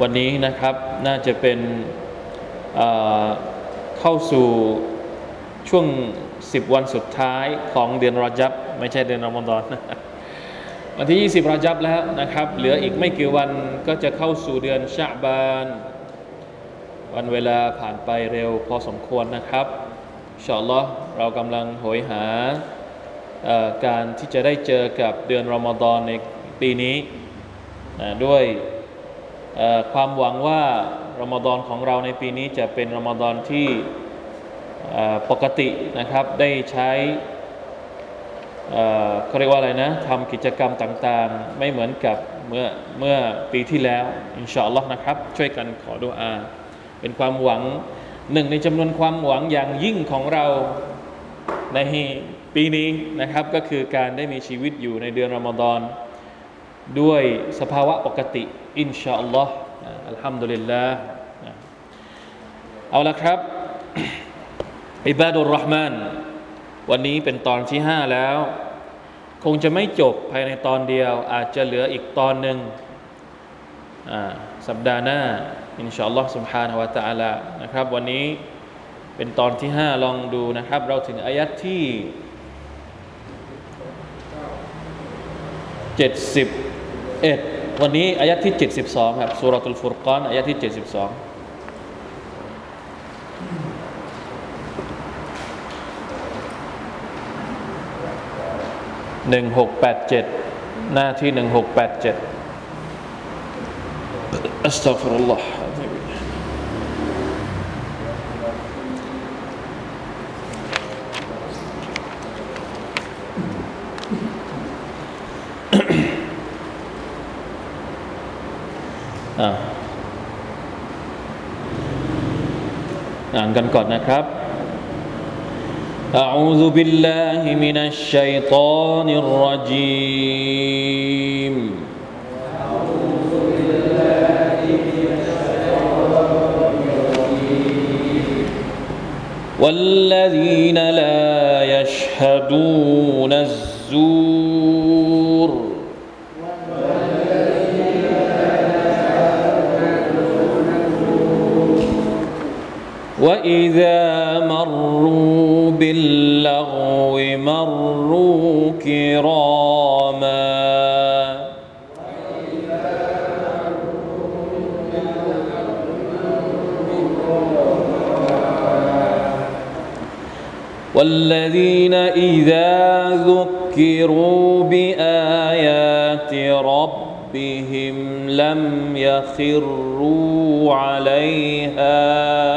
วันนี้นะครับน่าจะเป็นเเข้าสู่ช่วง 10 วันสุดท้ายของเดือนรอจับ ไม่ใช่เดือนรอมฎอนวันที่ 20รอจับแล้วนะครับ เหลืออีกไม่กี่วันก็จะเข้าสู่เดือนชาบาน วันเวลาผ่านไปเร็วพอสมควรนะครับชอลลอเรากำลังโหยหาการที่จะได้เจอกับเดือนรอมฎอนในปีนี้ด้วย ความหวังว่ารอมฎอนของเราในปีนี้จะเป็นรอมฎอนที่ปกตินะครับได้ใช้เขาเรียกว่าอะไรนะทำกิจกรรมต่างๆ ไม่เหมือนกับเมื่อเมื่อปีที่แล้ว อินชาอัลลอฮ์นะครับ ช่วยกันขอดุอา เป็นความหวังหนึ่งในจำนวนความหวังอย่างยิ่งของเราในปีนี้นะครับ ก็คือการได้มีชีวิตอยู่ในเดือนรอมฎอน ด้วยสภาวะปกติอินชาอัลลอฮ์อัลฮัมดุลิลลาห์เอาละครับอิบาดุลรห์มานวันนี้เป็นตอนที่ห้าแล้ว คงจะไม่จบภายในตอนเดียว อาจจะเหลืออีกตอนหนึ่งสัปดาห์หน้าอินชาอัลลอฮ์ سبحانه และ تعالى นะครับ วันนี้เป็นตอนที่ห้าลองดูนะครับ เราถึงอายัดที่เ จ็ดสิบเอ็ดวันนี้อายะที่ 72 ครับสุรทุลฟุรกอนอายะที่ 72 1687 หน้าที่ 1687 อัสตัฟรุลลอฮ์ กันก่อนนะครับ أعوذ بالله من الشيطان الرجيم أعوذ بالله من الشيطان الرجيم والذين لا يشهدون الزور وإذا مروا باللغو مروا كراما والذين إذا ذكروا بآيات ربهم لم يخروا عليها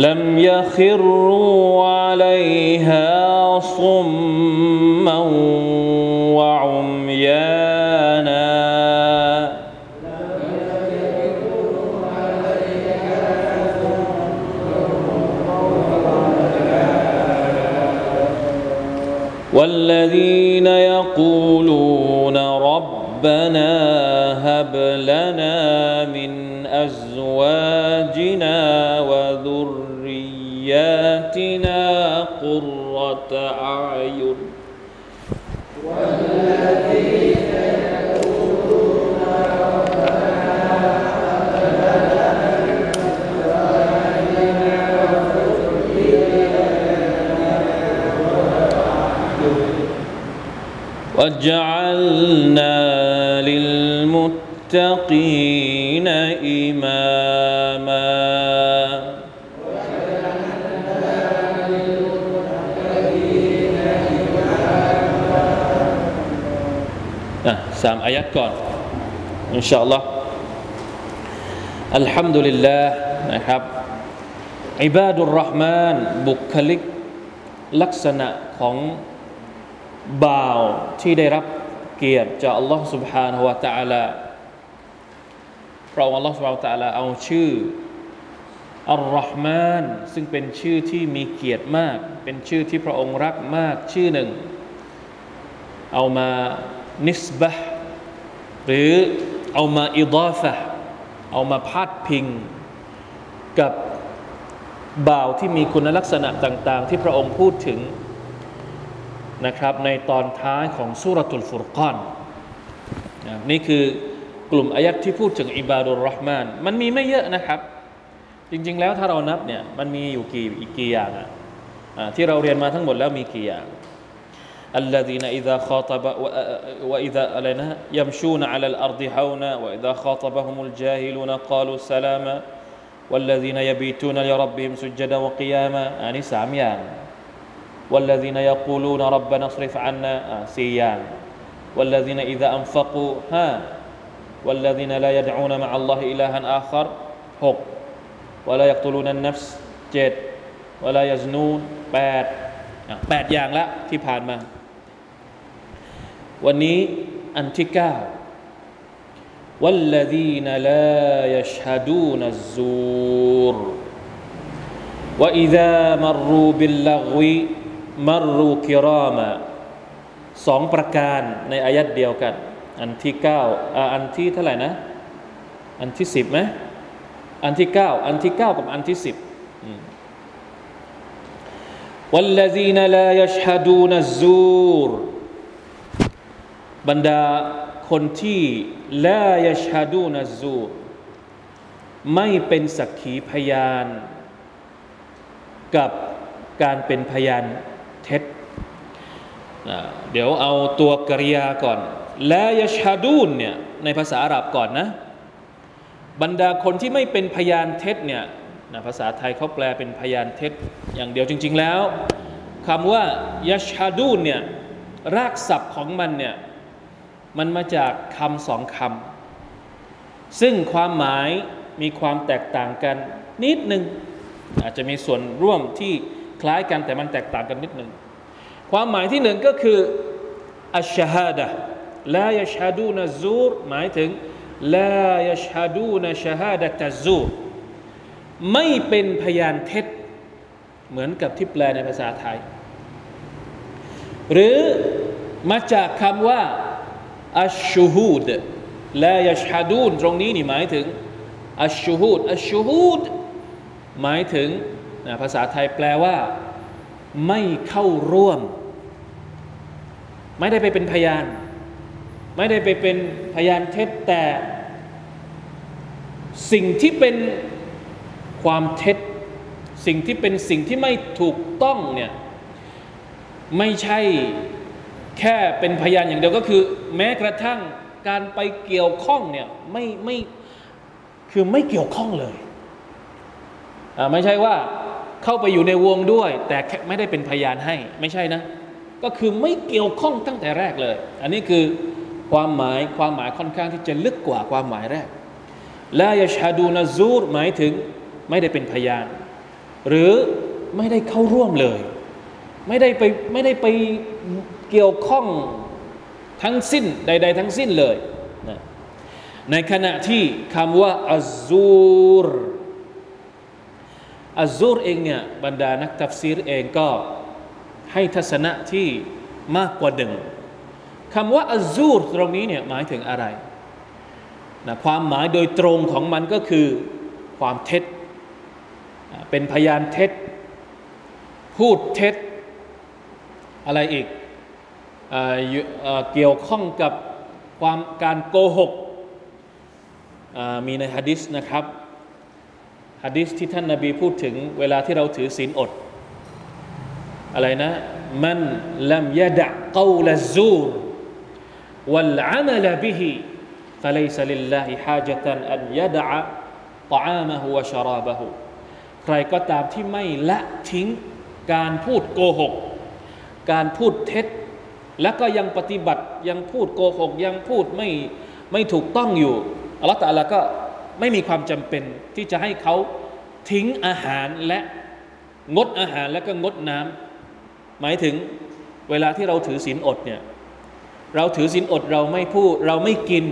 لم يخروا عليها صما وعميانا. والذين يقولون ربنا هب لنا وجعلنا للمتقين إماما آه، سام آيات كون إن شاء الله الحمد لله นะครับอิบาดุลรห์มานบุคลิกลักษณะของ บ่าวที่ได้รับเกียรติจากอัลลอฮ์ سبحانه และ تعالى พระองค์อัลลอฮ์ سبحانه และ تعالى เอาชื่ออัลรอฮ์มานซึ่งเป็นชื่อที่มีเกียรติมาก เป็นชื่อที่พระองค์รักมากชื่อหนึ่ง เอามานิสบะหรือเอามาอิดาฟะเอามาพาดพิง กับบ่าวที่มีคุณลักษณะต่าง ๆ ที่พระองค์พูดถึง นะครับในตอนท้ายของสุรตุลฟุรกานนี่คือกลุ่มอายัดที่พูดถึงอิบาดุลรห์มานมันมีไม่เยอะนะครับ จริง ๆ แล้วถ้าเรานับเนี่ยมันมีอยู่กี่อีกกี่อย่างอะที่เราเรียนมาทั้งหมดแล้วมีกี่อย่าง الذين إذا خاطب وإذا علينا يمشون على الأرض هونا وإذا خاطبهم الجاهلون قالوا سلاما والذين يبيتون لربهم سجدا وقياما يعني สามอย่าง والذين يقولون ربنا اصرف عناสี่อย่าง والذين إذا أنفقوا ها والذين لا يدعون مع الله إلها آخر หก ولا يقتلون النفس เจ็ด ولا يزنون แปดแปดอย่างละที่ผ่านมา วันนี้อันที่เก้า والذين لا يشهدون الزور وإذا مروا باللغو مروا كراما สองประการในอายัดเดียวกัน อันที่เก้าอันที่เท่าไหร่นะ อันที่สิบไหมอันที่เก้าอันที่เก้ากับอันที่สิบ والذين لا يشهدون الزور บรรดาคนที่ลายชาดูนซูไม่เป็นสักขีพยาน กับการเป็นพยานเ ท็จเดี๋ยวเอาตัวกริยาก่อนแลายชาดูนเนี่ยในภาษาอาหรับก่อนนะ บรรดาคนที่ไม่เป็นพยานเท็จเนี่ยนะภาษาไทยเขาแปลเป็นพยานเท็จ อย่างเดียวจริง ๆแล้วคำว่ายชาดูนเนี่ยรากศัพท์ของมันเนี่ยมันมาจากคำสองคำซึ่งความหมายมีความแตกต่างกันนิดหนึ่งอาจจะมีส่วนร่วมที่ คล้ายกันแต่มันแตกต่างกันนิดหนึ่ง ความหมายที่หนึ่งก็คืออัชฮาดะลายชฮาดูนซูรหมายถึงลายชฮาดูนชฮาดะตซูรไม่เป็นพยานเท็จ เหมือนกับที่แปลในภาษาไทย หรือมาจากคำว่าอัชชูฮูดลายชฮาดูนตรงนี้นี่หมายถึงอัชชูฮูดอัชชูฮูดหมายถึง ภาษาไทยแปลว่า ไม่เข้าร่วม ไม่ได้ไปเป็นพยาน ไม่ได้ไปเป็นพยานเท็จแต่ สิ่งที่เป็นความเท็จ สิ่งที่เป็นสิ่งที่ไม่ถูกต้องเนี่ยไม่ใช่แค่เป็นพยานอย่างเดียวก็คือ แม้กระทั่งการไปเกี่ยวข้องเนี่ยไม่ไม่คือไม่เกี่ยวข้องเลยไม่ใช่ว่า เข้าไปอยู่ในวงด้วย แต่ไม่ได้เป็นพยานให้ไม่ใช่นะ ก็คือไม่เกี่ยวข้องตั้งแต่แรกเลย อันนี้คือความหมายความหมายค่อนข้างที่จะลึกกว่าความหมายแรกลายชาดูนซูรหมายถึงไม่ได้เป็นพยาน หรือไม่ได้เข้าร่วมเลย ไม่ได้ไปไม่ได้ไปเกี่ยวข้องทั้งสิ้นใด ๆ ทั้งสิ้นเลย ในขณะที่คำว่าอัซูร อัซูรเองเนี่ยบรรดานักตัฟซีรเองก็ให้ทัศนะที่มากกว่าหนึ่งคำว่าอัซูรตรงนี้เนี่ยหมายถึงอะไรนะความหมายโดยตรงของมันก็คือความเท็จ เป็นพยานเท็จ พูดเท็จ อะไรอีกเกี่ยวข้องกับความการโกหกมีในฮะดิษนะครับ ฮะดิษที่ท่านนาบีพูดถึงเวลาที่เราถือศีลอด อะไรนะ มันลัมยะดะกาวละซูรวัลอามัลบิฮิฟะลัยซลิลลาฮิฮาจตันอันยะดะตะอามะฮุวะชราบใครก็ตามที่ไม่ละทิ้งการพูดโกหก การพูดเท็จ และก็ยังปฏิบัติยังพูดโกหก ยังพูดไม่ไม่ถูกต้องอยู่อัลลอฮฺตะละก็ ไม่มีความจำเป็นที่จะให้เขาทิ้งอาหารและงดอาหารและก็งดน้ำหมายถึงเวลาที่เราถือศีลอดเนี่ยเราถือศีลอดเราไม่พูด เราไม่กิน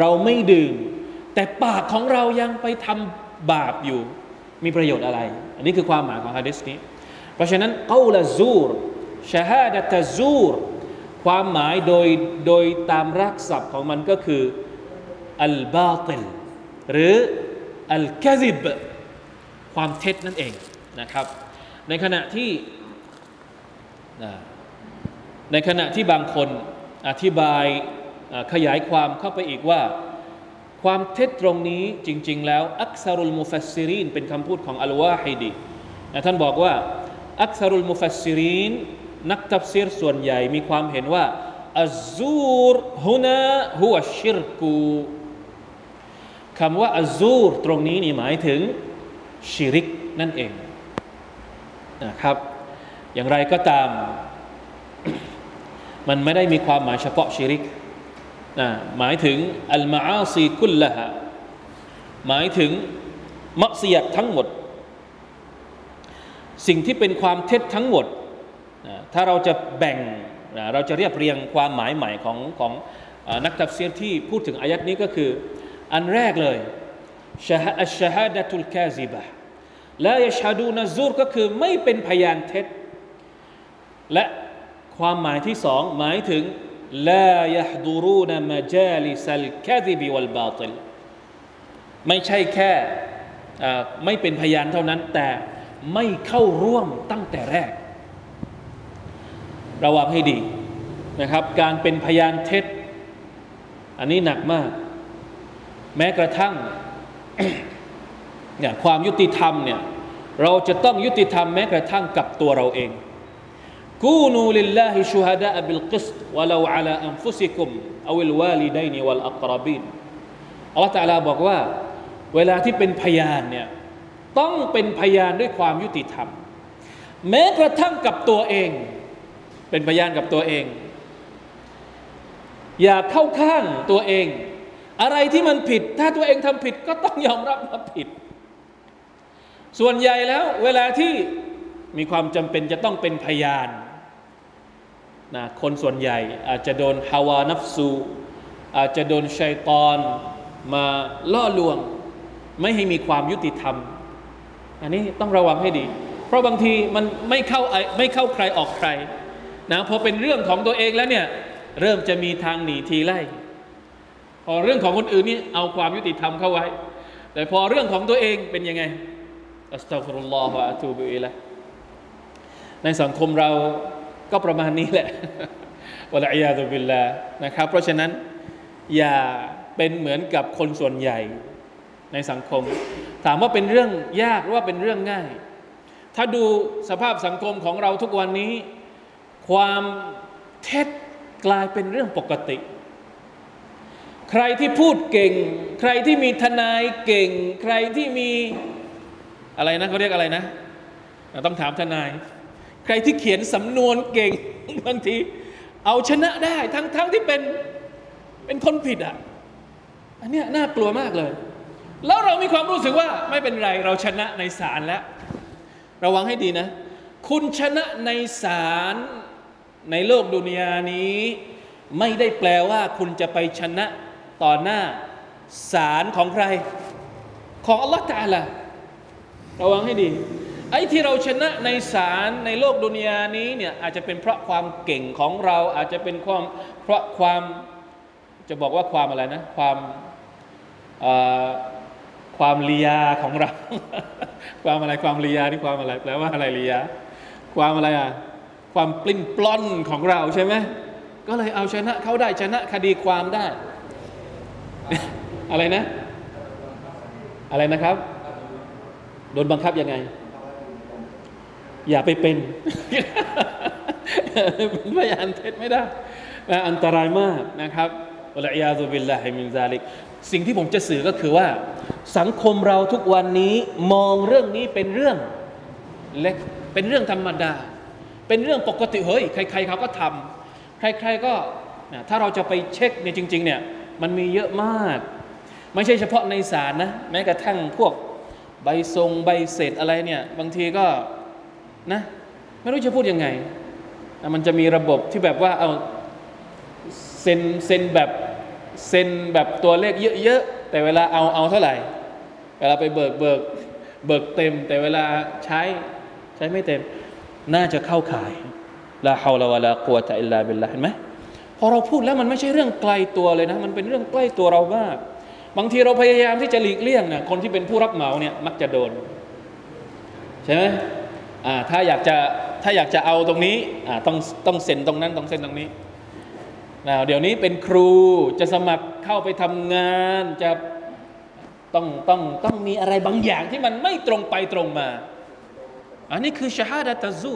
เราไม่ดื่ม แต่ปากของเรายังไปทำบาปอยู่ มีประโยชน์อะไร อันนี้คือความหมายของฮะดิษนี้ เพราะฉะนั้นกาละซูรชาฮาดะตะซูรความหมายโดยโดยตามรักศัพท์ของมันก็คืออัลบาติล หรืออัลกซิบความเท็จนั่นเองนะครับ ในขณะที่ในขณะที่บางคนอธิบายขยายความเข้าไปอีกว่า ความเท็จตรงนี้จริง ๆ แล้วأكثر المفسرينเป็นคำพูดของอัลวาฮิดีท่านบอกว่าأكثر المفسرينนักตัฟซีรส่วนใหญ่มีความเห็นว่าالزور هنا هو الشرك คำว่าالزورตรงนี้นี่หมายถึงชิริกนั่นเองนะครับ อย่างไรก็ตาม มันไม่ได้มีความหมายเฉพาะชิริกนะหมายถึงอัลมาอาซีกุลละฮะหมายถึงมักเสียทั้งหมด สิ่งที่เป็นความเท็จทั้งหมดนะถ้าเราจะแบ่งนะเราจะเรียบเรียงความหมายใหม่ของของนักตัฟซีรที่พูดถึงอายัดนี้ก็คือ อันแรกเลยชาฮาดะตุลกาซิบะและยชาดูนซูรก็คือไม่เป็นพยานเท็จ และความหมายที่สองหมายถึงลายฮดูรูนมาจาลิสัลคาซิบิวัลบาติลไม่ใช่แค่ไม่เป็นพยานเท่านั้น แต่ไม่เข้าร่วมตั้งแต่แรก ระวังให้ดีนะครับ การเป็นพยานเท็จ อันนี้หนักมาก แม้กระทั่งเนี่ยความยุติธรรมเนี่ยเราจะต้องยุติธรรมแม้กระทั่งกับตัวเราเองكونوا لله شهداء بالقسط ولو على أنفسكم أو الوالدين والأقربينอัลลอฮฺตะลาบอกว่า เวลาที่เป็นพยานเนี่ยต้องเป็นพยานด้วยความยุติธรรม แม้กระทั่งกับตัวเอง เป็นพยานกับตัวเอง อย่าเข้าข้างตัวเอง อะไรที่มันผิด ถ้าตัวเองทำผิดก็ต้องยอมรับว่าผิด ส่วนใหญ่แล้ว เวลาที่มีความจำเป็นจะต้องเป็นพยานนะคนส่วนใหญ่อาจจะโดนฮาวานัฟซู อาจจะโดนชัยตอนมาล่อลวง ไม่ให้มีความยุติธรรม อันนี้ต้องระวังให้ดี เพราะบางทีมันไม่เข้าไม่เข้าใครออกใครนะพอเป็นเรื่องของตัวเองแล้วเนี่ย เริ่มจะมีทางหนีทีไล่ พอเรื่องของคนอื่นนี่เอาความยุติธรรมเข้าไว้ แต่พอเรื่องของตัวเองเป็นยังไงอัสตัฟรุลลอฮฺอะตูบิอิละในสังคมเราก็ประมาณนี้แหละวะลัยยาตุบิลลานะครับ เพราะฉะนั้นอย่าเป็นเหมือนกับคนส่วนใหญ่ในสังคม ถามว่าเป็นเรื่องยากหรือว่าเป็นเรื่องง่าย ถ้าดูสภาพสังคมของเราทุกวันนี้ ความเท็จกลายเป็นเรื่องปกติ ใครที่พูดเก่ง ใครที่มีทนายเก่ง ใครที่มีอะไรนะเขาเรียกอะไรนะ ต้องถามทนาย ใครที่เขียนสำนวนเก่งบางทีเอาชนะได้ ทั้งทั้งที่เป็นเป็นคนผิดอะอันนี้น่ากลัวมากเลย แล้วเรามีความรู้สึกว่าไม่เป็นไรเราชนะในศาลแล้ว ระวังให้ดีนะ คุณชนะในศาลในโลกดุนยานี้ ไม่ได้แปลว่าคุณจะไปชนะ ต่อหน้าศาลของใคร ของอัลลอฮฺตาลาระวังให้ดี ไอ้ที่เราชนะในศาลในโลกดุนยานี้เนี่ยอาจจะเป็นเพราะความเก่งของเราอาจจะเป็นความเพราะความจะบอกว่าความอะไรนะ ความความลียาของเรา ความอะไรความลียานี่ความอะไรแปลว่าอะไรลียาความอะไรอะความปลิ้นปล้อนของเราใช่ไหมก็เลยเอาชนะเขาได้ชนะคดีความได้ อะไรนะ อะไรนะครับ โดนบังคับยังไง อย่าไปเป็นเป็นพยานเท็จไม่ได้อันตรายมากนะครับالعياذ بالله من ذلكสิ่งที่ผมจะสื่อก็คือว่า สังคมเราทุกวันนี้มองเรื่องนี้เป็นเรื่องเล็กเป็นเรื่องธรรมดา เป็นเรื่องปกติเฮ้ยใคร ๆเขาก็ทำใคร ๆก็ถ้าเราจะไปเช็คเนี่ยจริง ๆ เนี่ย มันมีเยอะมาก ไม่ใช่เฉพาะในศาลนะ แม้กระทั่งพวกใบทรงใบเสร็จอะไรเนี่ย บางทีก็นะ ไม่รู้จะพูดยังไง มันจะมีระบบที่แบบว่าเอาเซ็นเซ็นแบบเซ็นแบบตัวเลขเยอะๆ แต่เวลาเอาเอาเท่าไหร่ เวลาไปเบิกเบิกเบิกเต็ม แต่เวลาใช้ใช้ไม่เต็ม น่าจะเข้าข่ายلا حول ولا قوة إلا باللهเห็นไหม อเราพูดแล้วมันไม่ใช่เรื่องไกลตัวเลยนะ มันเป็นเรื่องใกล้ตัวเรามากบางทีเราพยายามที่จะหลีกเลี่ยงนะคนที่เป็นผู้รับเหมาเนี่ยมักจะโดน ใช่ไหมอ่าถ้าอยากจะถ้าอยากจะเอาตรงนี้อ่าต้องต้องเซ็นตรงนั้นต้องเซ็นตรงนี้นะเดี๋ยวนี้เป็นครูจะสมัครเข้าไปทำงานจะต้องต้องต้องมีอะไรบางอย่างที่มันไม่ตรงไปตรงมา อันนี้คือชาฮาดะตะซู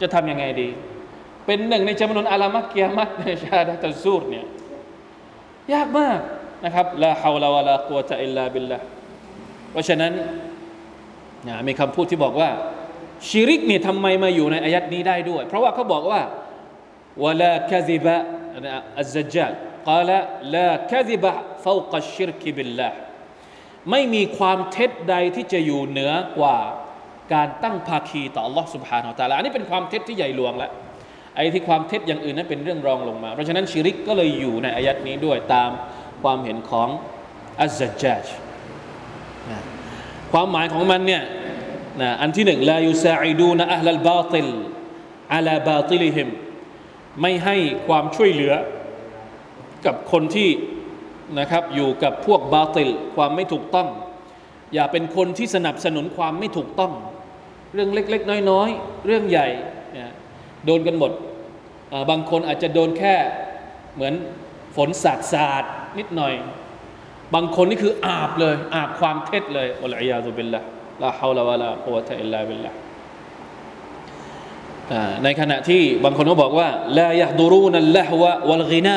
จะทำยังไงดี เป็นหนึ่งในจำนวนอาลามักเกียมัตในชาฮาดะตะซูเนี่ยยากมากนะครับลาฮาวลาวะลากุวะตะอิลลาบิลละเพราะฉะนั้นนะมีคำพูดที่บอกว่าชิริกเนี่ยทำไมมาอยู่ในอายัดนี้ได้ด้วย เพราะว่าเขาบอกว่าวลาคาซิบะอัลซัจจัดกล่าวลาคาซิบะฟาวกัชชิรกิบิลลาไม่มีความเท็จใดที่จะอยู่เหนือกว่าการตั้งภาคีต่อ Allah سبحانه และ تعالى อันนี้เป็นความเท็จที่ใหญ่หลวงแล้ว ไอ้ที่ความเท็จอย่างอื่นนั้นเป็นเรื่องรองลงมา เพราะฉะนั้นชิริกก็เลยอยู่ในอายัดนี้ด้วยตามความเห็นของอัลซัจจัดความหมายของมันเนี่ยนะอันที่หนึ่งลายุซาอิดูนอัลลบาติลอาลาบาติลิฮิมไม่ให้ความช่วยเหลือกับคนที่นะครับอยู่กับพวกบาติลความไม่ถูกต้อง อย่าเป็นคนที่สนับสนุนความไม่ถูกต้อง เรื่องเล็ก ๆ น้อย ๆ เรื่องใหญ่ โดนกันหมด บางคนอาจจะโดนแค่เหมือนฝนสาดสาดนิดหน่อย บางคนนี่คืออาบเลย อาบความเท็จเลยอัลลอฮฺยาตุบิลละลาฮาวลาวะลากุวะตะอิลลาบิลละในขณะที่บางคนก็บอกว่าลายะดูรูนัลละฮวะวัลกินา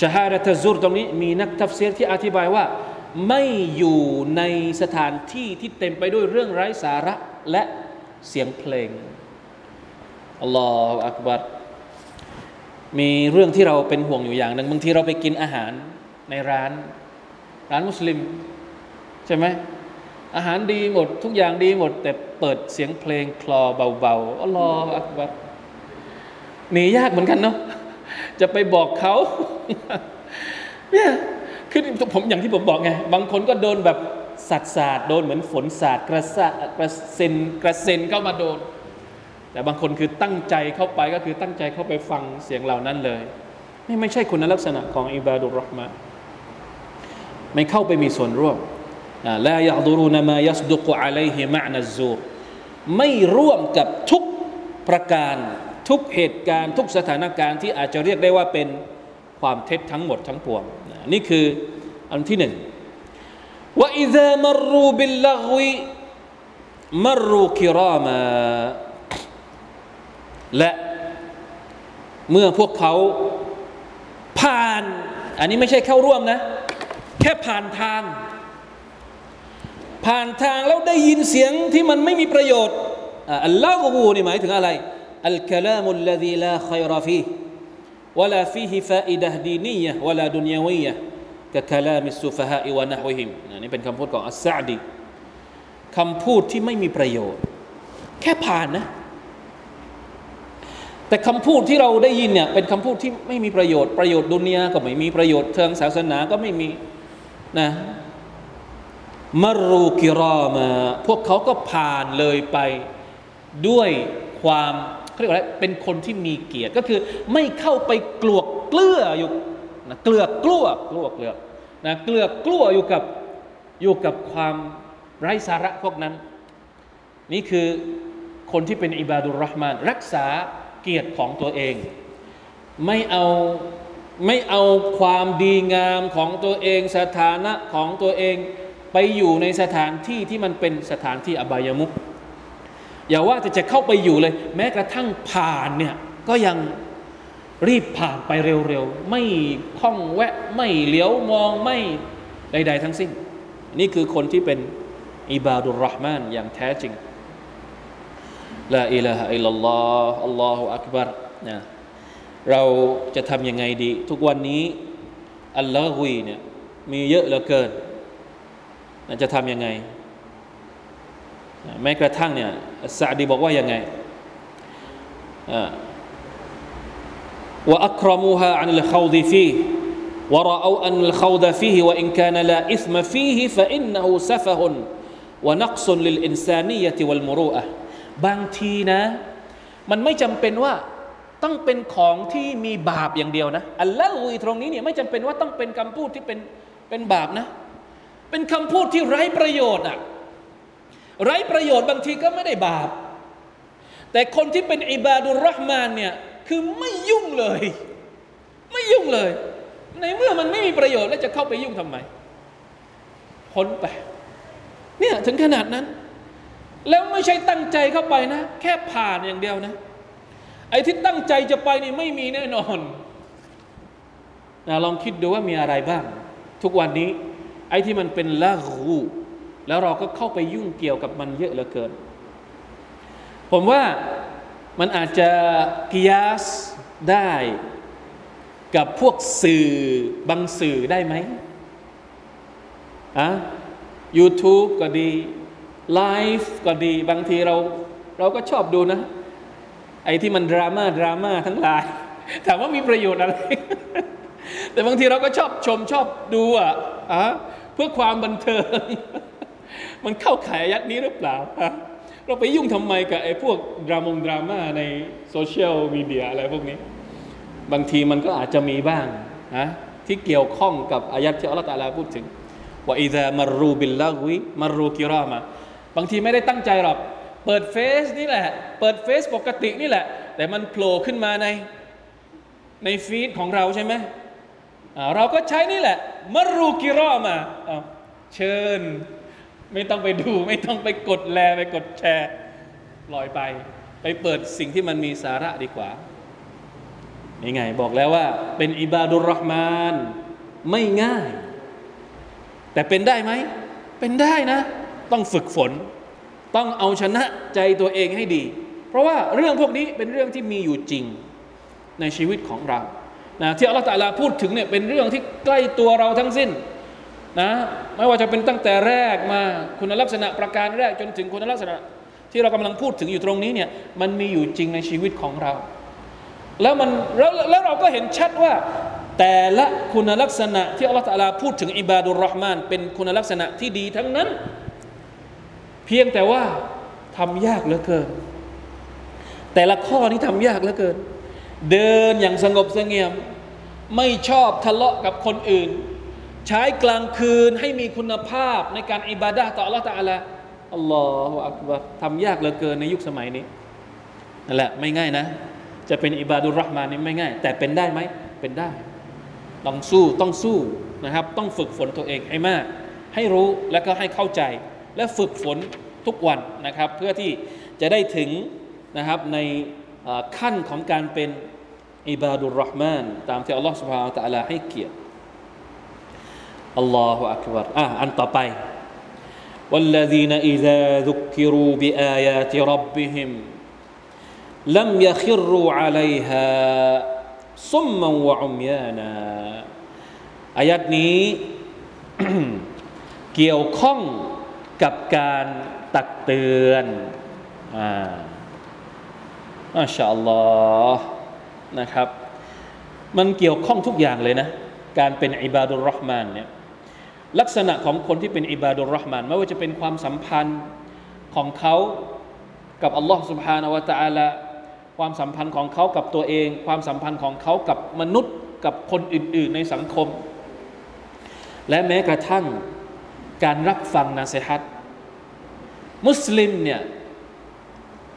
ชาฮาดะตะซุรตรงนี้มีนักทัฟเซียที่อธิบายว่า ไม่อยู่ในสถานที่ที่เต็มไปด้วยเรื่องไร้สาระและเสียงเพลง อัลลอฮฺอักบัรมีเรื่องที่เราเป็นห่วงอยู่อย่างหนึ่งบางทีเราไปกินอาหารในร้าน ร้านมุสลิม ใช่ไหมอาหารดีหมด ทุกอย่างดีหมด แต่เปิดเสียงเพลงคลอเบาๆอัลลอฮฺอักบัรหนียากเหมือนกันเนาะจะไปบอกเขาเนี่ยคือผมอย่างที่ผมบอกไง บางคนก็โดนแบบสัตว์สาดโดนเหมือนฝนสาดกระสะกระเซ็นกระเซ็นเข้ามาโดน แต่บางคนคือตั้งใจเข้าไปก็คือตั้งใจเข้าไปฟังเสียงเหล่านั้นเลยนี่ไม่ใช่คุณลักษณะของอิบาดุรรห์มาไม่เข้าไปมีส่วนร่วมลายะดูรูนมายัสดุกอะลัยฮิมะนัซูไม่ร่วมกับทุกประการทุกเหตุการณ์ทุกสถานการณ์ที่อาจจะเรียกได้ว่าเป็นความเท็จทั้งหมดทั้งปวงนี่คืออันที่หนึ่งว่าอิซามรูบิลลาวิมรูคิรามา และเมื่อพวกเขาผ่าน อันนี้ไม่ใช่เข้าร่วมนะ แค่ผ่านทาง ผ่านทางแล้วได้ยินเสียงที่มันไม่มีประโยชน์อัลลอฮูนี่หมายถึงอะไรอัลกลามุลลาดีลาขัยรฟีวลาฟีฮิฟาอิดะดีนียะวลาดุนยาวียะกะคลามิสุฟฮะอิวะนะฮุฮิมนี่เป็นคำพูดของอัสซาดีคำพูดที่ไม่มีประโยชน์ แค่ผ่านนะ แต่คำพูดที่เราได้ยินเนี่ยเป็นคำพูดที่ไม่มีประโยชน์ประโยชน์ดุนยาก็ไม่มีประโยชน์เชิงศาสนาก็ไม่มีนะมรูกิรอมา พวกเขาก็ผ่านเลยไปด้วยความเขาเรียกว่าอะไรเป็นคนที่มีเกียรติก็คือไม่เข้าไปกลวกเกลืออยู่นะเกลือกลัวกลัวเกลือนะเกลือกลัวอยู่กับอยู่กับความไร้สาระพวกนั้น นี่คือคนที่เป็นอิบาดุลรห์มานรักษา เกียรติของตัวเอง ไม่เอาไม่เอาความดีงามของตัวเอง สถานะของตัวเองไปอยู่ในสถานที่ที่มันเป็นสถานที่อบายมุขอย่าว่าแต่จะเข้าไปอยู่เลย แม้กระทั่งผ่านเนี่ยก็ยังรีบผ่านไปเร็วๆ ไม่คล้องแวะไม่เหลียวมองไม่ใด ๆ ทั้งสิ้น นี่คือคนที่เป็นอิบาดุลรห์มานอย่างแท้จริง ละอิลาฮะอิลลัลลอฮ์อัลลอฮฺอักบัรนะเราจะทำยังไงดี ทุกวันนี้อัลลอฮุยเนี่ยมีเยอะเหลือเกินจะทำยังไงแม้กระทั่งเนี่ยซาดีบอกว่ายังไงว่าอัครมูฮาอันลขาวดีฟีวรเอาอันลขาวดฟีว่าอินคานลาอิสมฟีฟะอินนูซฟฮุนวนักซุลิลอินซานียะวัลมุรูอะห์ บางทีนะ มันไม่จำเป็นว่าต้องเป็นของที่มีบาปอย่างเดียวนะอัลลอฮฺตรงนี้เนี่ยไม่จำเป็นว่าต้องเป็นคำพูดที่เป็นเป็นบาปนะ เป็นคำพูดที่ไร้ประโยชน์อะไร้ประโยชน์บางทีก็ไม่ได้บาป แต่คนที่เป็นอิบาดุลรห์มานเนี่ยคือไม่ยุ่งเลย ไม่ยุ่งเลย ในเมื่อมันไม่มีประโยชน์แล้วจะเข้าไปยุ่งทำไมพ้นไปเนี่ยถึงขนาดนั้น แล้วไม่ใช่ตั้งใจเข้าไปนะ แค่ผ่านอย่างเดียวนะ ไอ้ที่ตั้งใจจะไปนี่ไม่มีแน่นอนนะลองคิดดูว่ามีอะไรบ้าง ทุกวันนี้ ไอ้ที่มันเป็นละหูแล้วเราก็เข้าไปยุ่งเกี่ยวกับมันเยอะเหลือเกิน ผมว่ามันอาจจะกิยาสได้กับพวกสื่อบางสื่อได้ไหมอะ YouTube ก็ดี ไลฟ์ก็ดี บางทีเราเราก็ชอบดูนะ ไอ้ที่มันดราม่าดราม่าทั้งหลาย ถามว่ามีประโยชน์อะไร แต่บางทีเราก็ชอบชมชอบดูอะอะเพื่อความบันเทิง มันเข้าขายยัดนี้หรือเปล่า เราไปยุ่งทำไมกับไอ้พวกดรามงดราม่าในโซเชียลมีเดียอะไรพวกนี้ บางทีมันก็อาจจะมีบ้างนะที่เกี่ยวข้องกับอายัดที่อัลลอฮฺตาลาพูดถึงว่าإذا مروا باللغو مروا كراما บางทีไม่ได้ตั้งใจหรอก เปิดเฟซนี่แหละ เปิดเฟซปกตินี่แหละ แต่มันโผล่ขึ้นมาในใน feed ของเราใช่ไหมเราก็ใช้นี่แหละمروا كراماเชิญ ไม่ต้องไปดู ไม่ต้องไปกดแลไปกดแชร์ลอยไป ไปเปิดสิ่งที่มันมีสาระดีกว่ายังไง บอกแล้วว่า เป็นอิบาดุลรห์มาน ไม่ง่าย แต่เป็นได้ไหม เป็นได้นะ ต้องฝึกฝน ต้องเอาชนะใจตัวเองให้ดี เพราะว่าเรื่องพวกนี้เป็นเรื่องที่มีอยู่จริงในชีวิตของเรานะที่อัลลอฮฺตะลาพูดถึงเนี่ยเป็นเรื่องที่ใกล้ตัวเราทั้งสิ้นนะไม่ว่าจะเป็นตั้งแต่แรกมาคุณลักษณะประการแรกจนถึงคุณลักษณะ ที่เรากำลังพูดถึงอยู่ตรงนี้เนี่ยมันมีอยู่จริงในชีวิตของเรา แล้วมันแล้วแล้วเราก็เห็นชัดว่า แต่ละคุณลักษณะที่อัลลอฮฺตาลาพูดถึงอิบาดุลรห์มานเป็นคุณลักษณะที่ดีทั้งนั้น พียงแต่ว่าทำยากเหลือเกิน แต่ละข้อนี้ทำยากเหลือเกิน เดินอย่างสงบเสงี่ยม ไม่ชอบทะเลาะกับคนอื่น ใช้กลางคืนให้มีคุณภาพในการอิบาดะต่อ Allah ตาละอัลลอฮฺอักบารทำยากเหลือเกินในยุคสมัยนี้นั่นแหละไม่ง่ายนะ จะเป็นอิบาดุรห์มานี่ไม่ง่าย แต่เป็นได้ไหมเป็นได้ ต้องสู้ต้องสู้นะครับ ต้องฝึกฝนตัวเองให้มาก ให้รู้แล้วก็ให้เข้าใจ และฝึกฝนทุกวันนะครับ เพื่อที่จะได้ถึงนะครับในขั้นของการเป็นอิบาดุลรห์มานตามที่อัลลอฮฺสุบฮานาอัลลอฮฺให้เกียรติอัลลอฮฺอักบารอ่ะอันต่อไป والذين إذا ذكروا بآيات ربهم لم يخروا عليها صما وعميانا อายัดนี้เกี่ยวข้อง กับการตักเตือนอ่าอัลลอฮ์นะครับ มันเกี่ยวข้องทุกอย่างเลยนะ การเป็นอิบาดุรอห์มานเนี่ยลักษณะของคนที่เป็นอิบาดุรอห์มานไม่ว่าจะเป็นความสัมพันธ์ของเขากับอัลลอฮ์สุบฮานาวะตะอาลาความสัมพันธ์ของเขากับตัวเอง ความสัมพันธ์ของเขากับมนุษย์กับคนอื่น ๆ ในสังคม และแม้กระทั่งการรับฟังนาเซฮัต มุสลิมเนี่ย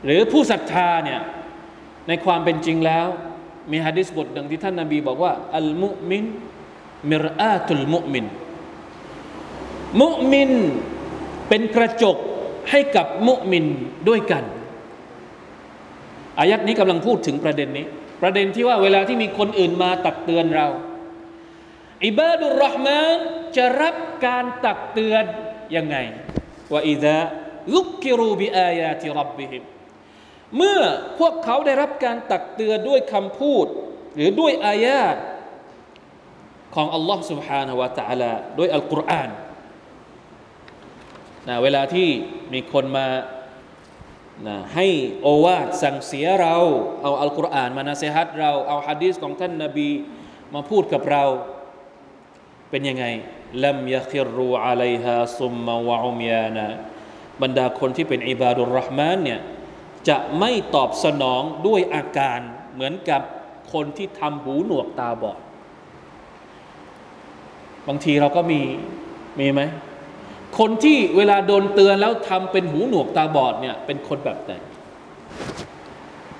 หรือผู้ศรัทธาเนี่ยในความเป็นจริงแล้ว มีฮะดิษบทหนึ่งที่ท่านนาบีบอกว่า อัลมุมินมิรอาตุลมุมิน มุมินเป็นกระจกให้กับมุมินด้วยกัน อายัดนี้กำลังพูดถึงประเด็นนี้ ประเด็นที่ว่าเวลาที่มีคนอื่นมาตักเตือนเรา อิบาดุลรห์มานจะรับการตักเตือนยังไงว่าอิดะ ลุกกิรูบิอายาติรับบิฮิมเมื่อพวกเขาได้รับการตักเตือนด้วยคำพูด หรือด้วยอายาตของอัลลอฮ์ سبحانه และ تعالى ด้วยอัลกุรอานนะเวลาที่มีคนมานะให้โอวาทสั่งเสียเรา เอาอัลกุรอานมานาเซฮัตเรา เอาฮะดีษของท่านนาบีมาพูดกับเรา เป็นยังไงลัมยะคิรูอะลัยฮาซุมมาวะอุมยานะ บรรดาคนที่เป็นอิบาดุลรห์มานเนี่ยจะไม่ตอบสนองด้วยอาการเหมือนกับคนที่ทำหูหนวกตาบอด บางทีเราก็มีมีไหมคนที่เวลาโดนเตือนแล้วทำเป็นหูหนวกตาบอดเนี่ยเป็นคนแบบไหน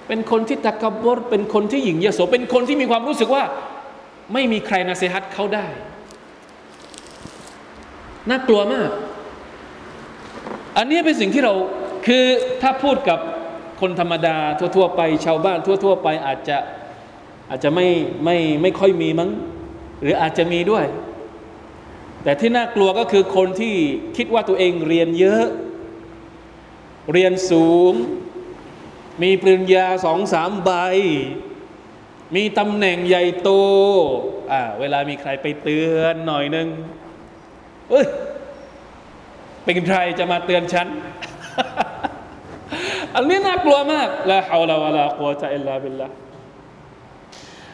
เป็นคนที่ตะกบรเป็นคนที่หยิ่งยโสเป็นคนที่มีความรู้สึกว่า ไม่มีใครนาเซฮัตเขาได้ น่ากลัวมาก อันนี้เป็นสิ่งที่เราคือถ้าพูดกับคนธรรมดาทั่วๆไป ชาวบ้านทั่ว ๆ ไปอาจจะอาจจะไม่ไม่ไม่ค่อยมีมั้ง หรืออาจจะมีด้วย แต่ที่น่ากลัวก็คือคนที่คิดว่าตัวเองเรียนเยอะ เรียนสูง มีปริญญาสองสามใบ มีตำแหน่งใหญ่โตอ่าเวลามีใครไปเตือนหน่อยนึงเอ้ย เป็นใครจะมาเตือนฉัน อันนี้น่ากลัวมากละฮาวลาวะลากัวจะอิลลาบิลละ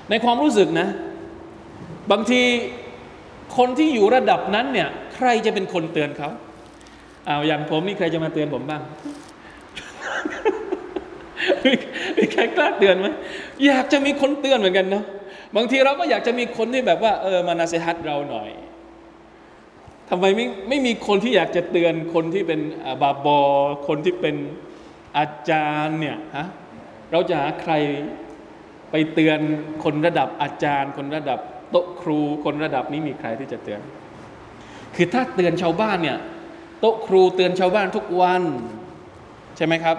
ในความรู้สึกนะ บางทีคนที่อยู่ระดับนั้นเนี่ย ใครจะเป็นคนเตือนเขาอ้าวอย่างผมนี่ใครจะมาเตือนผมบ้างมีมีใครกล้าเตือนไหมอยากจะมีคนเตือนเหมือนกันเนาะบางทีเราก็อยากจะมีคนที่แบบว่าเออมานาเซฮัตเราหน่อย ทำไมไม่ไม่มีคนที่อยากจะเตือนคนที่เป็นอ่าบาบอ คนที่เป็นอาจารย์เนี่ยฮะเราจะหาใครไปเตือนคนระดับอาจารย์ คนระดับโต๊ะครู คนระดับนี้มีใครที่จะเตือน คือถ้าเตือนชาวบ้านเนี่ยโต๊ะครูเตือนชาวบ้านทุกวัน ใช่ไหมครับ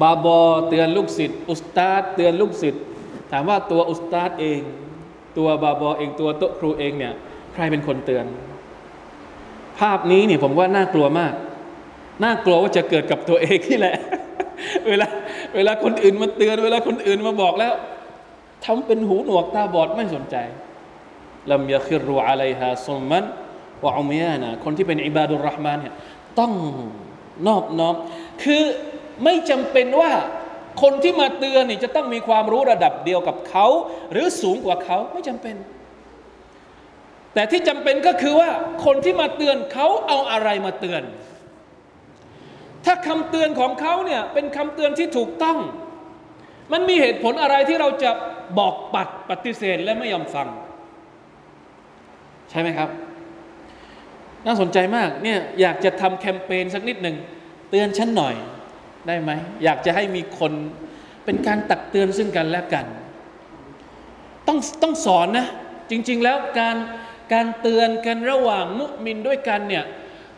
บาบอเตือนลูกศิษย์อุสตาดเตือนลูกศิษย์ถามว่าตัวอุสตาดเอง ตัวบาบอเองตัวโต๊ะครูเองเนี่ยใครเป็นคนเตือน ภาพนี้เนี่ยผมว่าน่ากลัวมาก น่ากลัวว่าจะเกิดกับตัวเองนี่แหละ เวลาเวลาคนอื่นมาเตือน เวลาคนอื่นมาบอกแล้วทำเป็นหูหนวกตาบอดไม่สนใจลัมยาคิรูอะลัยฮาซุมมันวะอุมยานะคนที่เป็นอิบาดุลรห์มานเนี่ยต้องนอบน้อม คือไม่จำเป็นว่าคนที่มาเตือนนี่จะต้องมีความรู้ระดับเดียวกับเขา หรือสูงกว่าเขาไม่จำเป็น แต่ที่จำเป็นก็คือว่าคนที่มาเตือนเขาเอาอะไรมาเตือน ถ้าคำเตือนของเขาเนี่ยเป็นคำเตือนที่ถูกต้อง มันมีเหตุผลอะไรที่เราจะบอกปัดปฏิเสธและไม่ยอมฟัง ใช่ไหมครับ น่าสนใจมากเนี่ยอยากจะทำแคมเปญสักนิดหนึ่งเตือนฉันหน่อยได้ไหม อยากจะให้มีคนเป็นการตักเตือนซึ่งกันและกัน ต้องต้องสอนนะ จริง ๆ แล้วการ การเตือนกันระหว่างมุมินด้วยกันเนี่ย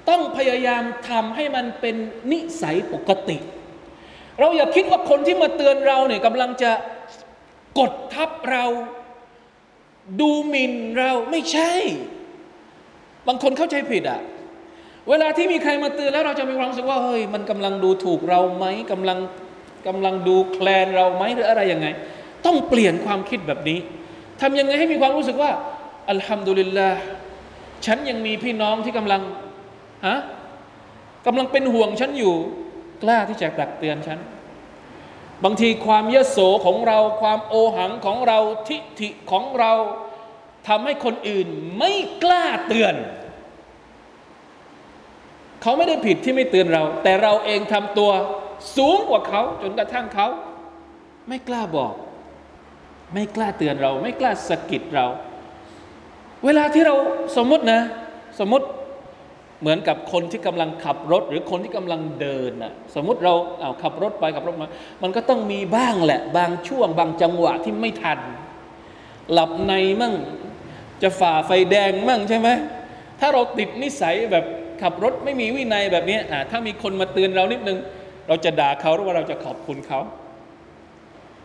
ต้องพยายามทำให้มันเป็นนิสัยปกติ เราอย่าคิดว่าคนที่มาเตือนเราเนี่ยกำลังจะกดทับเรา ดูหมิ่นเราไม่ใช่ บางคนเข้าใจผิดอะ่ะเวลาที่มีใครมาเตือนแล้วเราจะมีความรู้สึกว่าเฮ้ยมันกำลังดูถูกเราไหมกำลังกำลังดูแคลนเราไหมหรืออะไรยังไง ต้องเปลี่ยนความคิดแบบนี้ทำยังไงให้มีความรู้สึกว่า อัลฮัมดุลิลลาห์ฉันยังมีพี่น้องที่กำลังฮะกำลังเป็นห่วงฉันอยู่ กล้าที่จะตักเตือนฉัน บางทีความเยโสของเรา ความโอหังของเราทิฐิของเราทำให้คนอื่นไม่กล้าเตือน เขาไม่ได้ผิดที่ไม่เตือนเรา แต่เราเองทำตัวสูงกว่าเขา จนกระทั่งเขา ไม่กล้าบอก ไม่กล้าเตือนเรา ไม่กล้าสะกิดเรา เวลาที่เราสมมตินะ สมมติเหมือนกับคนที่กำลังขับรถ หรือคนที่กำลังเดินนะสมมติเราเอาขับรถไปขับรถมา มันก็ต้องมีบ้างแหละ บางช่วง บางจังหวะที่ไม่ทัน หลับในมั่งจะฝ่าไฟแดงมั่งใช่ไหมถ้าเราติดนิสัยแบบขับรถไม่มีวินัยแบบนี้อ่าถ้ามีคนมาเตือนเรานิดนึง เราจะด่าเขาหรือว่าเราจะขอบคุณเขา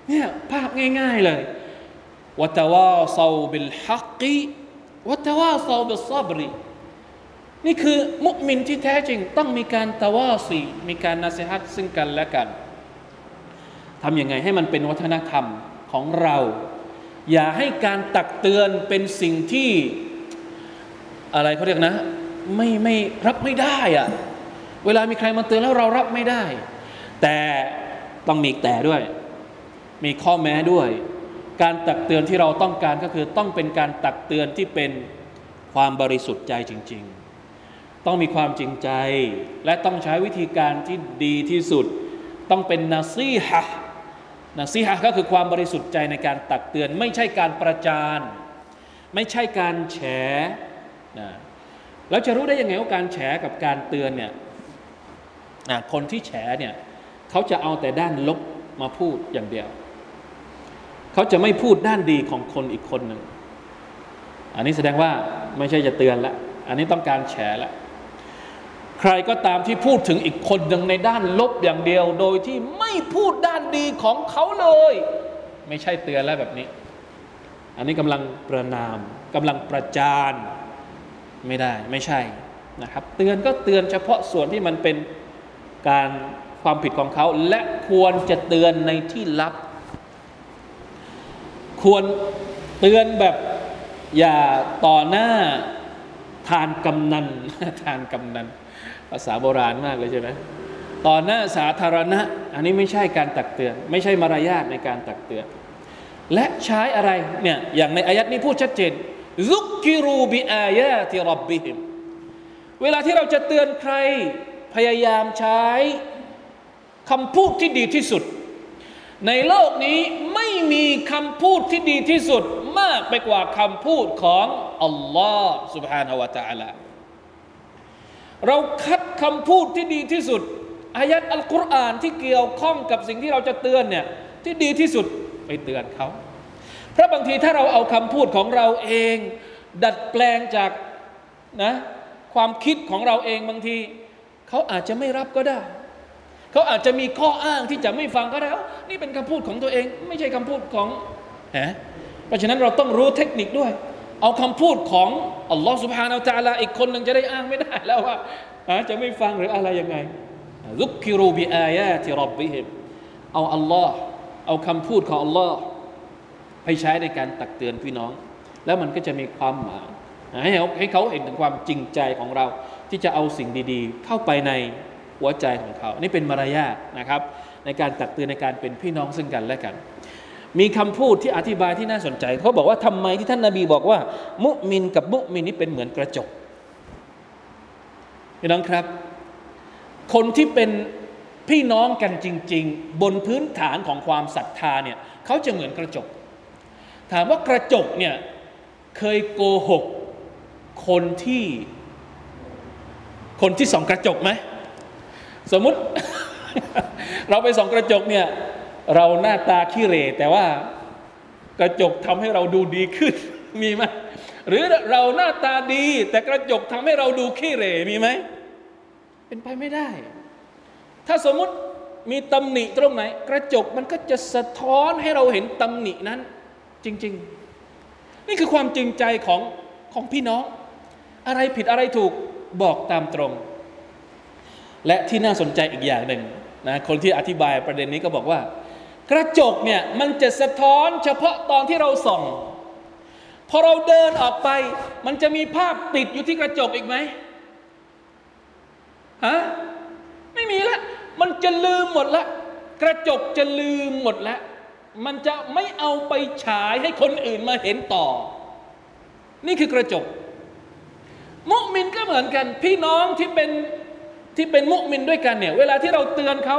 เนี่ยภาพง่าย ๆเลยวัตวาซาบิลฮักกี วัตวาซาบิซับรีนี่คือมุมินที่แท้จริงต้องมีการตะวาสีมีการนาสิฮัตซึ่งกันและกันทำยังไงให้มันเป็นวัฒนธรรมของเรา อย่าให้การตักเตือนเป็นสิ่งที่อะไรเขาเรียกนะ ไม่ไม่รับไม่ได้อะเวลามีใครมาเตือนแล้วเรารับไม่ได้ แต่ต้องมีแต่ด้วย มีข้อแม้ด้วย การตักเตือนที่เราต้องการก็คือต้องเป็นการตักเตือนที่เป็นความบริสุทธิ์ใจจริง ๆ ต้องมีความจริงใจ และต้องใช้วิธีการที่ดีที่สุด ต้องเป็นนาซีฮะนาซีฮะก็คือความบริสุทธิ์ใจในการตักเตือน ไม่ใช่การประจาน ไม่ใช่การแฉนะเราจะรู้ได้ยังไงว่าการแฉกับการเตือนเนี่ยคนที่แฉเนี่ยเขาจะเอาแต่ด้านลบมาพูดอย่างเดียว เขาจะไม่พูดด้านดีของคนอีกคนหนึ่ง อันนี้แสดงว่าไม่ใช่จะเตือนละ อันนี้ต้องการแฉละใครก็ตามที่พูดถึงอีกคนหนึ่งในด้านลบอย่างเดียว โดยที่ไม่พูดด้านดีของเขาเลย ไม่ใช่เตือนแล้วแบบนี้ อันนี้กำลังประนามกำลังประจานไม่ได้ไม่ใช่นะครับ เตือนก็เตือนเฉพาะส่วนที่มันเป็นการความผิดของเขา และควรจะเตือนในที่ลับ ควรเตือนแบบอย่าต่อหน้าทานกำนันทานกำนัน ภาษาโบราณมากเลยใช่ไหมต่อหน้าสาธารณะ อันนี้ไม่ใช่การตักเตือน ไม่ใช่มารยาทในการตักเตือน และใช้อะไรเนี่ยอย่างในอายัดนี้พูดชัดเจนซุกกิรูบิอายาติรับบิฮิมเวลาที่เราจะเตือนใครพยายามใช้คำพูดที่ดีที่สุด ในโลกนี้ไม่มีคำพูดที่ดีที่สุด มากไปกว่าคำพูดของอัลลอฮ์ سبحانه และ تعالى เราคัดคำพูดที่ดีที่สุด อายัดอัลกุรอานที่เกี่ยวข้องกับสิ่งที่เราจะเตือนเนี่ยที่ดีที่สุดไปเตือนเขาเพราะบางทีถ้าเราเอาคำพูดของเราเอง ดัดแปลงจากนะความคิดของเราเองบางที เขาอาจจะไม่รับก็ได้ เขาอาจจะมีข้ออ้างที่จะไม่ฟังก็ได้นี่เป็นคำพูดของตัวเอง ไม่ใช่คำพูดของฮะเพราะฉะนั้นเราต้องรู้เทคนิคด้วย เอาคำพูดของอัลลอฮฺสุบฮานาอัลตะลาอีกคนหนึ่งจะได้อ้างไม่ได้แล้วว่าจะไม่ฟังหรืออะไรยังไงซุกกิรูบิอายาติรับบิฮิมเอาอัลลอฮ์เอาคำพูดของอัลลอฮ์ไปใช้ในการตักเตือนพี่น้อง แล้วมันก็จะมีความหมายให้เขาให้เขาเห็นถึงความจริงใจของเราที่จะเอาสิ่งดี ๆ เข้าไปใน หัวใจของเขา นี่เป็นมารยาทนะครับ ในการตักเตือนในการเป็นพี่น้องซึ่งกันและกัน มีคำพูดที่อธิบายที่น่าสนใจ เขาบอกว่าทำไมที่ท่านนาบีบอกว่า มุมินกับมุมินนี่เป็นเหมือนกระจกพี่น้องครับ คนที่เป็นพี่น้องกันจริง ๆ บนพื้นฐานของความศรัทธาเนี่ยเขาจะเหมือนกระจก ถามว่ากระจกเนี่ยเคยโกหกคนที่ คนที่ส่องกระจกไหม สมมติเราไปส่องกระจกเนี่ยเราหน้าตาขี้เรแต่ว่ากระจกทำให้เราดูดีขึ้นมีไหมหรือเราหน้าตาดี แต่กระจกทำให้เราดูขี้เรมีไหมเป็นไปไม่ได้ ถ้าสมมุติมีตำหนิตรงไหน กระจกมันก็จะสะท้อนให้เราเห็นตำหนินั้น จริง ๆ นี่คือความจริงใจของของพี่น้อง อะไรผิดอะไรถูกบอกตามตรง และที่น่าสนใจอีกอย่างหนึ่งนะคนที่อธิบายประเด็นนี้ก็บอกว่า กระจกเนี่ยมันจะสะท้อนเฉพาะตอนที่เราส่องพอเราเดินออกไป มันจะมีภาพติดอยู่ที่กระจกอีกไหมฮะไม่มีละ มันจะลืมหมดละ กระจกจะลืมหมดละ มันจะไม่เอาไปฉายให้คนอื่นมาเห็นต่อ นี่คือกระจก มุมินก็เหมือนกัน พี่น้องที่เป็น ที่เป็นมุมินด้วยกันเนี่ยเวลาที่เราเตือนเขา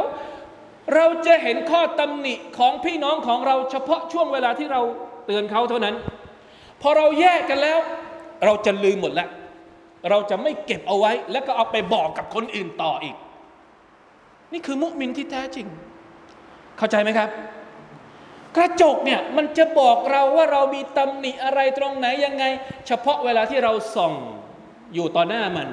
เราจะเห็นข้อตำหนิของพี่น้องของเราเฉพาะช่วงเวลาที่เราเตือนเขาเท่านั้น พอเราแยกกันแล้ว เราจะลืมหมดแล้ว เราจะไม่เก็บเอาไว้ แล้วก็เอาไปบอกกับคนอื่นต่ออีก นี่คือมุมินที่แท้จริง เข้าใจไหมครับกระจกเนี่ยมันจะบอกเราว่าเรามีตำหนิอะไรตรงไหนยังไง เฉพาะเวลาที่เราส่องอยู่ต่อหน้ามัน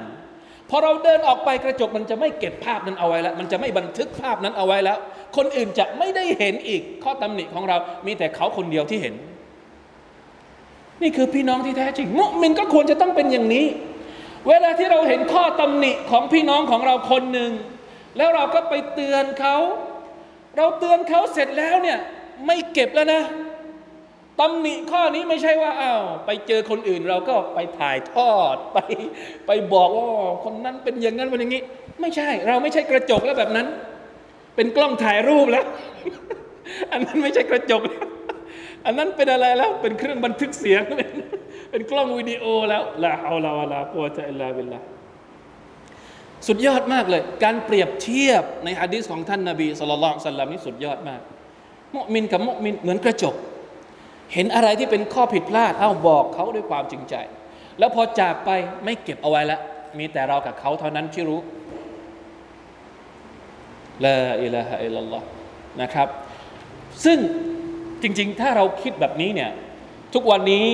พอเราเดินออกไปกระจกมันจะไม่เก็บภาพนั้นเอาไว้แล้ว มันจะไม่บันทึกภาพนั้นเอาไว้แล้ว คนอื่นจะไม่ได้เห็นอีกข้อตำหนิของเรา มีแต่เขาคนเดียวที่เห็น นี่คือพี่น้องที่แท้จริงมุมินก็ควรจะต้องเป็นอย่างนี้ เวลาที่เราเห็นข้อตำหนิของพี่น้องของเราคนหนึ่ง แล้วเราก็ไปเตือนเขา เราเตือนเขาเสร็จแล้วเนี่ยไม่เก็บแล้วนะ ตำหนิข้อนี้ไม่ใช่ว่าอ้าวไปเจอคนอื่นเราก็ไปถ่ายทอดไปไปบอกว่าคนนั้นเป็นอย่างนั้นเป็นอย่างนี้ ไม่ใช่ เราไม่ใช่กระจกแล้วแบบนั้น เป็นกล้องถ่ายรูปแล้ว อันนั้นไม่ใช่กระจกแล้วอันนั้นเป็นอะไรแล้วเป็นเครื่องบันทึกเสียง เป็นเป็นกล้องวิดีโอแล้วละเอาลาวลาปัวจะอิลลาบิลละสุดยอดมากเลย การเปรียบเทียบในฮะดีษของท่านนาบีสุลต่านสัลลัมนี่สุดยอดมากมุมินกับมุมินเหมือนกระจก เห็นอะไรที่เป็นข้อผิดพลาดเอ้าบอกเขาด้วยความจริงใจ แล้วพอจากไปไม่เก็บเอาไว้ละมีแต่เรากับเขาเท่านั้นที่รู้ละอิละฮะอิลลัลลอฮ์นะครับ ซึ่งจริง ๆ ถ้าเราคิดแบบนี้เนี่ยทุกวันนี้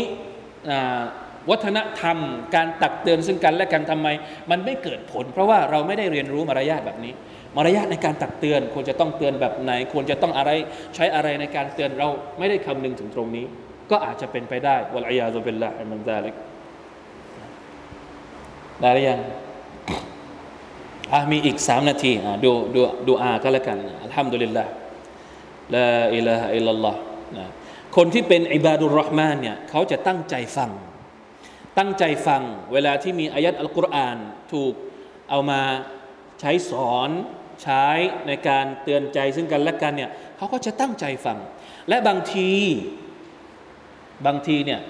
วัฒนธรรม การตักเตือนซึ่งกันและกันทำไม มันไม่เกิดผล เพราะว่าเราไม่ได้เรียนรู้มารยาทแบบนี้ มารยาทในการตักเตือน ควรจะต้องเตือนแบบไหน ควรจะต้องอะไรใช้อะไรในการเตือนเราไม่ได้คำนึงถึงตรงนี้ ก็อาจจะเป็นไปได้วลัยยาตุเบลละมันซาลิกได้หรือยังอะมีอีกสามนาทีอะดูดูดูอาก็แล้วกันอัลฮัมดุลิลละลาอิลาฮะอิลลัลลอฮ์นะคนที่เป็นอิบาดุลรอห์มานเนี่ยเขาจะตั้งใจฟัง ตั้งใจฟังเวลาที่มีอายัดอัลกุรอานถูกเอามาใช้สอน ใช้ในการเตือนใจซึ่งกันและกันเนี่ยเขาก็จะตั้งใจฟัง และบางทีบางทีเนี่ย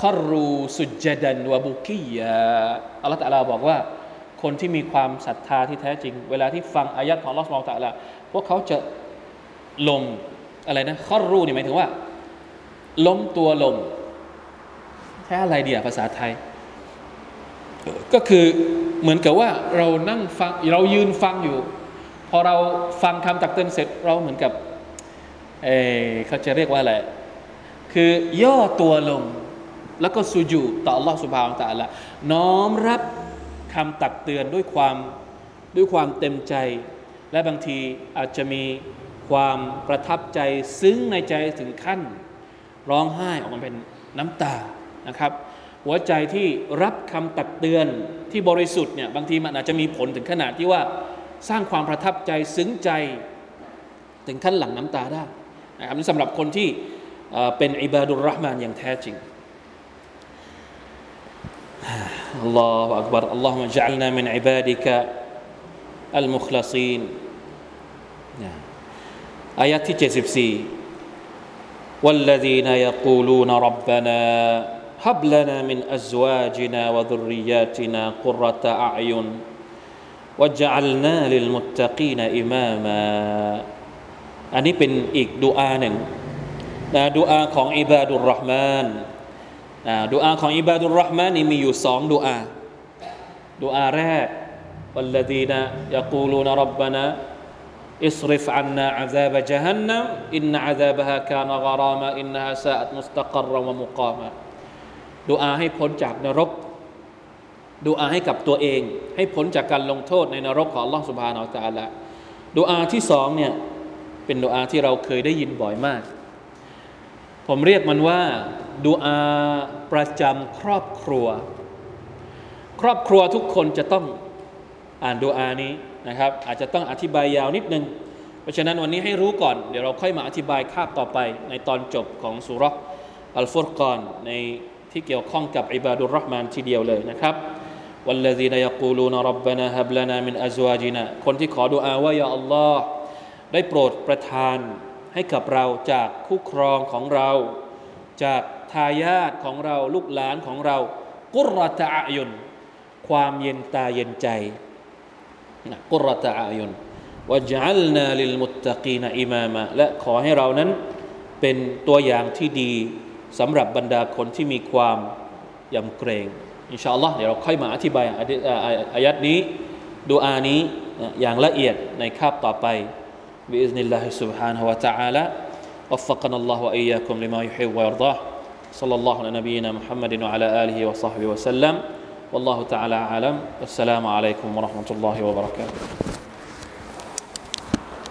คอรูสุจดันวบุกียอัลลอฮฺตะลาบอกว่า คนที่มีความศรัทธาที่แท้จริง เวลาที่ฟังอายัดของอัลลอฮฺตะลาพวกเขาจะลมอะไรนะคอรูเนี่ยหมายถึงว่า ล้มตัวลงแค่อะไรเดียภาษาไทย ก็คือเหมือนกับว่าเรานั่งฟังเรายืนฟังอยู่ พอเราฟังคำตักเตือนเสร็จเราเหมือนกับเอเขาจะเรียกว่าอะไร คือย่อตัวลง แล้วก็สุญูต่อ Allah s u b h a n a h u Taala น้อมรับคำตักเตือนด้วยความด้วยความเต็มใจ และบางทีอาจจะมีความประทับใจซึ้งในใจถึงขั้น ร้องไห้ออกมาเป็นน้ำตานะครับ หัวใจที่รับคำตักเตือนที่บริสุทธิ์เนี่ยบางทีมันอาจจะมีผลถึงขนาดที่ว่า สร้างความประทับใจซึ้งใจ ถึงขั้นหลั่งน้ำตาได้นะครับนี่สำหรับคนที่เป็นอิบาดุลรห์มานอย่างแท้จริงอัลลอฮฺอักบารอัลลอฮฺมะจัลนามินอิบาดิกะอัลมุคลาซีนอายะที่74 والذين يقولون ربنا هب لنا من أزواجنا وذرياتنا قرة أعين وجعلنا للمتقين إماما อันนี้เป็นอีกดูอาหนึ่งนะดูอาของอิบาดุลรห์มานนะดูอาของอิบาดุลรห์มานนี่มีอยู่สองดูอาดูอาแรก والذين يقولون ربنا اصرف عنا عذاب جهنم إن عذابها كان غراما إنها ساءت مستقرا ومقاما ดูอาให้พ้นจากนรก ดูอาให้กับตัวเอง ให้พ้นจากการลงโทษในนรกของล่องสุภานอัลตาละดูอาที่สองเนี่ยเป็นดูอาที่เราเคยได้ยินบ่อยมาก ผมเรียกมันว่าดูอาประจำครอบครัว ครอบครัวทุกคนจะต้องอ่านดูอานี้นะครับ อาจจะต้องอธิบายยาวนิดนึง เพราะฉะนั้นวันนี้ให้รู้ก่อน เดี๋ยวเราค่อยมาอธิบายคาบต่อไป ในตอนจบของสุรอัลฟุรกอนในที่เกี่ยวข้องกับอิบาดุรรห์มานทีเดียวเลยนะครับ والذين يقولون ربنا هب لنا من أزواجنا คนที่ขอดุอาว่ายาอัลลอฮ์ได้โปรดประทานให้กับเราจากคู่ครองของเรา จากทายาทของเราลูกหลานของเรา กุรตะอายุนความเย็นตาเย็นใจกุรตะอายุนวะจัลนาลิลมุตตะกีนอิมามะและขอให้เรานั้นเป็นตัวอย่างที่ดีสำหรับบรรดาคนที่มีความยำเกรง อินชาอัลลอฮ์เดี๋ยวเราค่อยมาอธิบายอายัดนี้ดูอานี้อย่างละเอียดในคาบต่อไป بإذن الله سبحانه وتعالى وفقنا الله وإياكم لما يحب ويرضاه صلى الله على نبينا محمد وعلى آله وصحبه وسلم والله تعالى أعلم والسلام عليكم ورحمة الله وبركاته